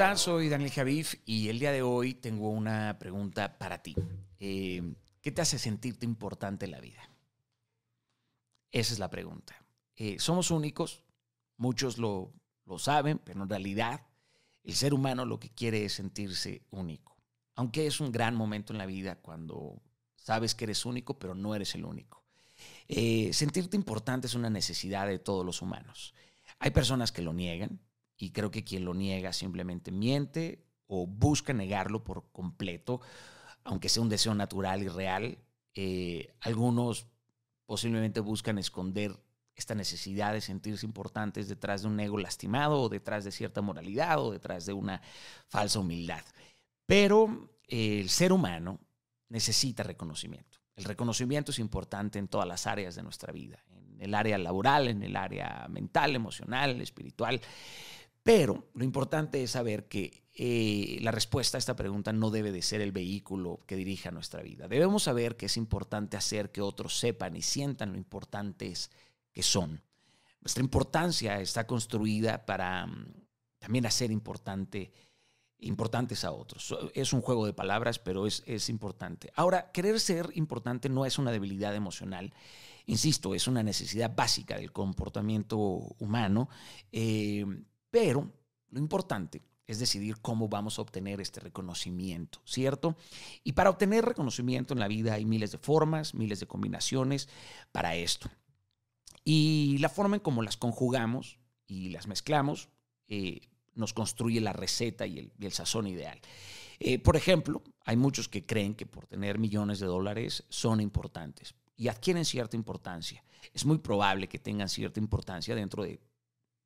Hola, soy Daniel Javif y el día de hoy tengo una pregunta para ti. Eh, ¿Qué te hace sentirte importante en la vida? Esa es la pregunta. Eh, somos únicos, muchos lo, lo saben, pero en realidad el ser humano lo que quiere es sentirse único. Aunque es un gran momento en la vida cuando sabes que eres único, pero no eres el único. Eh, sentirte importante es una necesidad de todos los humanos. Hay personas que lo niegan y creo que quien lo niega simplemente miente o busca negarlo por completo, aunque sea un deseo natural y real. Eh, algunos posiblemente buscan esconder esta necesidad de sentirse importantes detrás de un ego lastimado o detrás de cierta moralidad o detrás de una falsa humildad. Pero eh, el ser humano necesita reconocimiento. El reconocimiento es importante en todas las áreas de nuestra vida, en el área laboral, en el área mental, emocional, espiritual. Pero lo importante es saber que eh, la respuesta a esta pregunta no debe de ser el vehículo que dirija nuestra vida. Debemos saber que es importante hacer que otros sepan y sientan lo importantes que son. Nuestra importancia está construida para mm, también hacer importante, importantes a otros. Es un juego de palabras, pero es, es importante. Ahora, querer ser importante no es una debilidad emocional. Insisto, es una necesidad básica del comportamiento humano, eh, pero lo importante es decidir cómo vamos a obtener este reconocimiento, ¿cierto? Y para obtener reconocimiento en la vida hay miles de formas, miles de combinaciones para esto. Y la forma en cómo las conjugamos y las mezclamos eh, nos construye la receta y el, sazón ideal. Eh, por ejemplo, hay muchos que creen que por tener millones de dólares son importantes y adquieren cierta importancia. Es muy probable que tengan cierta importancia dentro de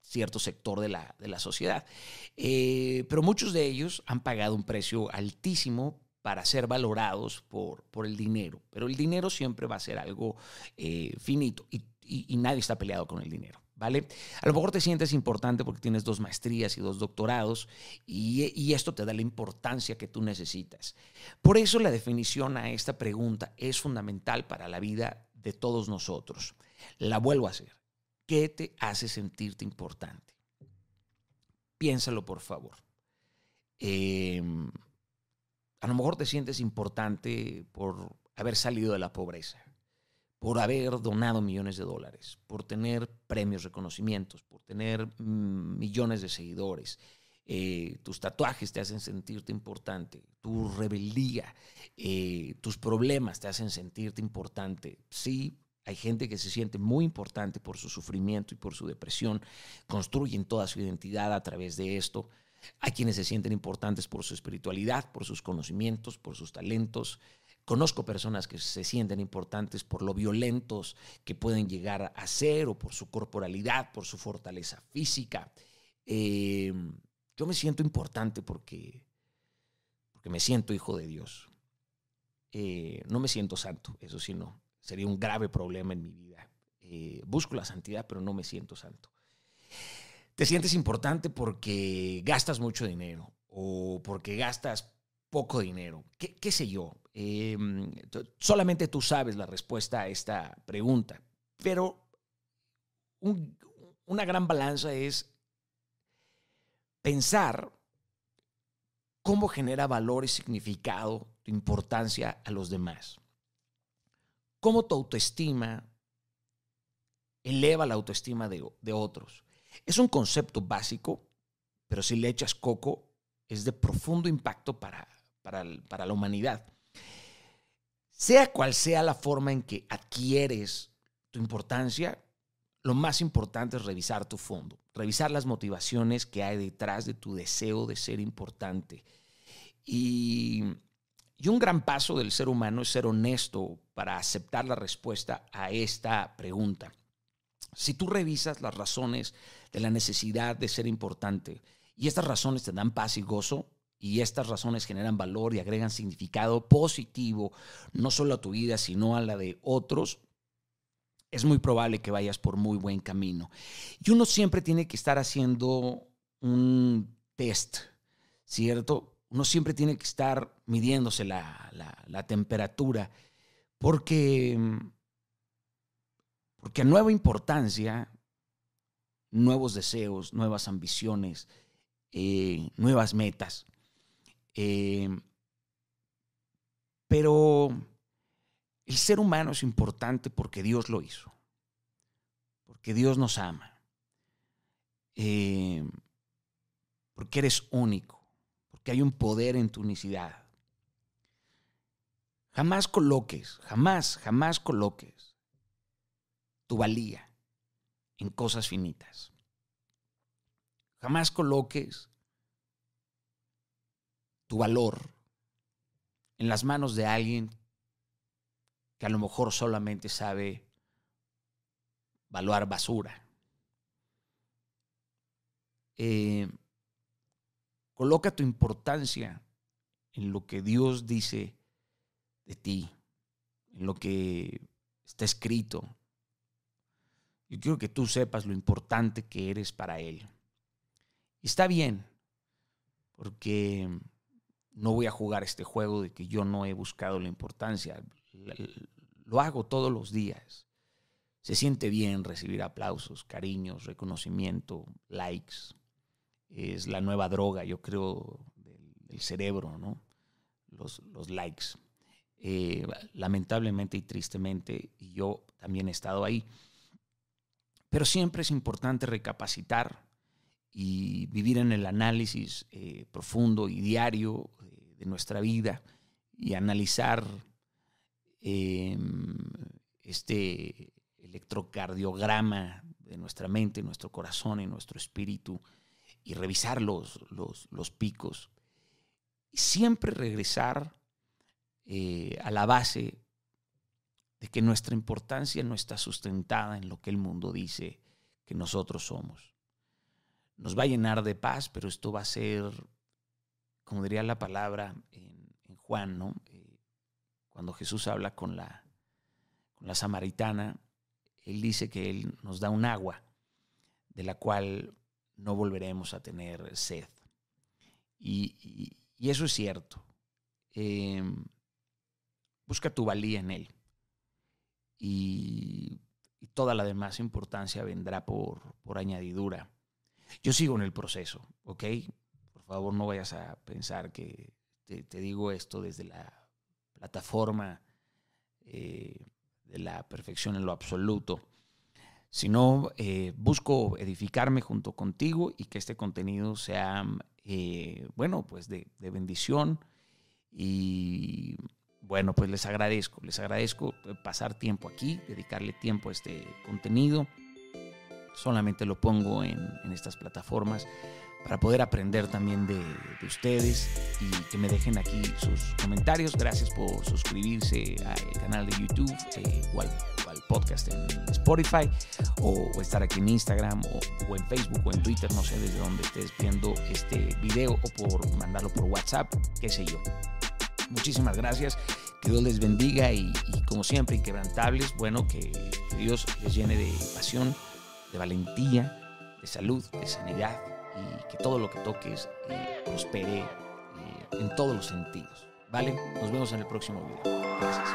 cierto sector de la, de la sociedad. Eh, pero muchos de ellos han pagado un precio altísimo para ser valorados por, por el dinero. Pero el dinero siempre va a ser algo finito y y, nadie está peleado con el dinero. ¿Vale? A lo mejor te sientes importante porque tienes dos maestrías y dos doctorados y, y, esto te da la importancia que tú necesitas. Por eso la definición a esta pregunta es fundamental para la vida de todos nosotros. La vuelvo a hacer. ¿Qué te hace sentirte importante? Piénsalo, por favor. Em, a lo mejor te sientes importante por haber salido de la pobreza por haber donado millones de dólares, por tener premios, reconocimientos, por tener mm, millones de seguidores. Eh, tus tatuajes te hacen sentirte importante, tu rebeldía, eh, tus problemas te hacen sentirte importante. Sí, hay gente que se siente muy importante por su sufrimiento y por su depresión, construyen toda su identidad a través de esto. Hay quienes se sienten importantes por su espiritualidad, por sus conocimientos, por sus talentos. Conozco personas que se sienten importantes por lo violentos que pueden llegar a ser o por su corporalidad, por su fortaleza física. Em, yo me siento importante porque, porque me siento hijo de Dios. Eh, no me siento santo, eso sí no. Sería un grave problema en mi vida. Eh, busco la santidad, pero no me siento santo. Te sientes importante porque gastas mucho dinero o porque gastas poco dinero. ¿Qué, sé yo? Em, solamente tú sabes la respuesta a esta pregunta, pero una gran balanza es pensar cómo genera valor y significado importancia a los demás. Cómo tu autoestima eleva la autoestima de, otros. Es un concepto básico, pero si le echas coco, es de profundo impacto para, para la humanidad. Sea cual sea la forma en que adquieres tu importancia, lo más importante es revisar tu fondo, revisar las motivaciones que hay detrás de tu deseo de ser importante. Y, un gran paso del ser humano es ser honesto para aceptar la respuesta a esta pregunta. Si tú revisas las razones de la necesidad de ser importante y estas razones te dan paz y gozo, y estas razones generan valor y agregan significado positivo, no solo a tu vida, sino a la de otros, es muy probable que vayas por muy buen camino. Y uno siempre tiene que estar haciendo un test, ¿cierto? Uno siempre tiene que estar midiéndose la, la temperatura, porque, porque a nueva importancia, nuevos deseos, nuevas ambiciones, eh, nuevas metas. Eh, pero el ser humano es importante porque Dios lo hizo, porque Dios nos ama, eh, porque eres único, porque hay un poder en tu unicidad. Jamás coloques, jamás, jamás coloques tu valía en cosas finitas. Jamás coloques tu valor en las manos de alguien que a lo mejor solamente sabe valuar basura. Eh, coloca tu importancia en lo que Dios dice de ti, en lo que está escrito. Yo quiero que tú sepas lo importante que eres para Él. Y está bien, porque no voy a jugar este juego de que yo no he buscado la importancia. Lo hago todos los días. Se siente bien recibir aplausos, cariños, reconocimiento, likes. Es la nueva droga, yo creo, del, cerebro, ¿no? Los, los likes. Eh, lamentablemente y tristemente, y yo también he estado ahí. Pero siempre es importante recapacitar y vivir en el análisis eh, profundo y diario eh, de nuestra vida y analizar este electrocardiograma de nuestra mente, nuestro corazón y nuestro espíritu y revisar los, los, picos. Y siempre regresar eh, a la base de que nuestra importancia no está sustentada en lo que el mundo dice que nosotros somos nos va a llenar de paz, pero esto va a ser, como diría la palabra en, Juan, ¿no? Eh, cuando Jesús habla con la, con la samaritana, él dice que Él nos da un agua de la cual no volveremos a tener sed. Y, eso es cierto. Em, busca tu valía en Él. Y, toda la demás importancia vendrá por, por añadidura. Yo sigo en el proceso, ¿ok? Por favor, no vayas a pensar que te, digo esto desde la plataforma eh, de la perfección en lo absoluto, sino eh, busco edificarme junto contigo y que este contenido sea, eh, bueno, pues de, de bendición y bueno, pues les agradezco, les agradezco pasar tiempo aquí, dedicarle tiempo a este contenido solamente lo pongo en, estas plataformas para poder aprender también de, ustedes y que me dejen aquí sus comentarios. Gracias por suscribirse al canal de YouTube eh, o, al, podcast en Spotify o, estar aquí en Instagram o, en Facebook o en Twitter, no sé desde dónde estés viendo este video o por mandarlo por WhatsApp, qué sé yo. Muchísimas gracias. Que Dios les bendiga y, como siempre, inquebrantables. Bueno, que Dios les llene de pasión de valentía, de salud, de sanidad y que todo lo que toques eh, prospere eh, en todos los sentidos. ¿Vale? Nos vemos en el próximo video. Gracias.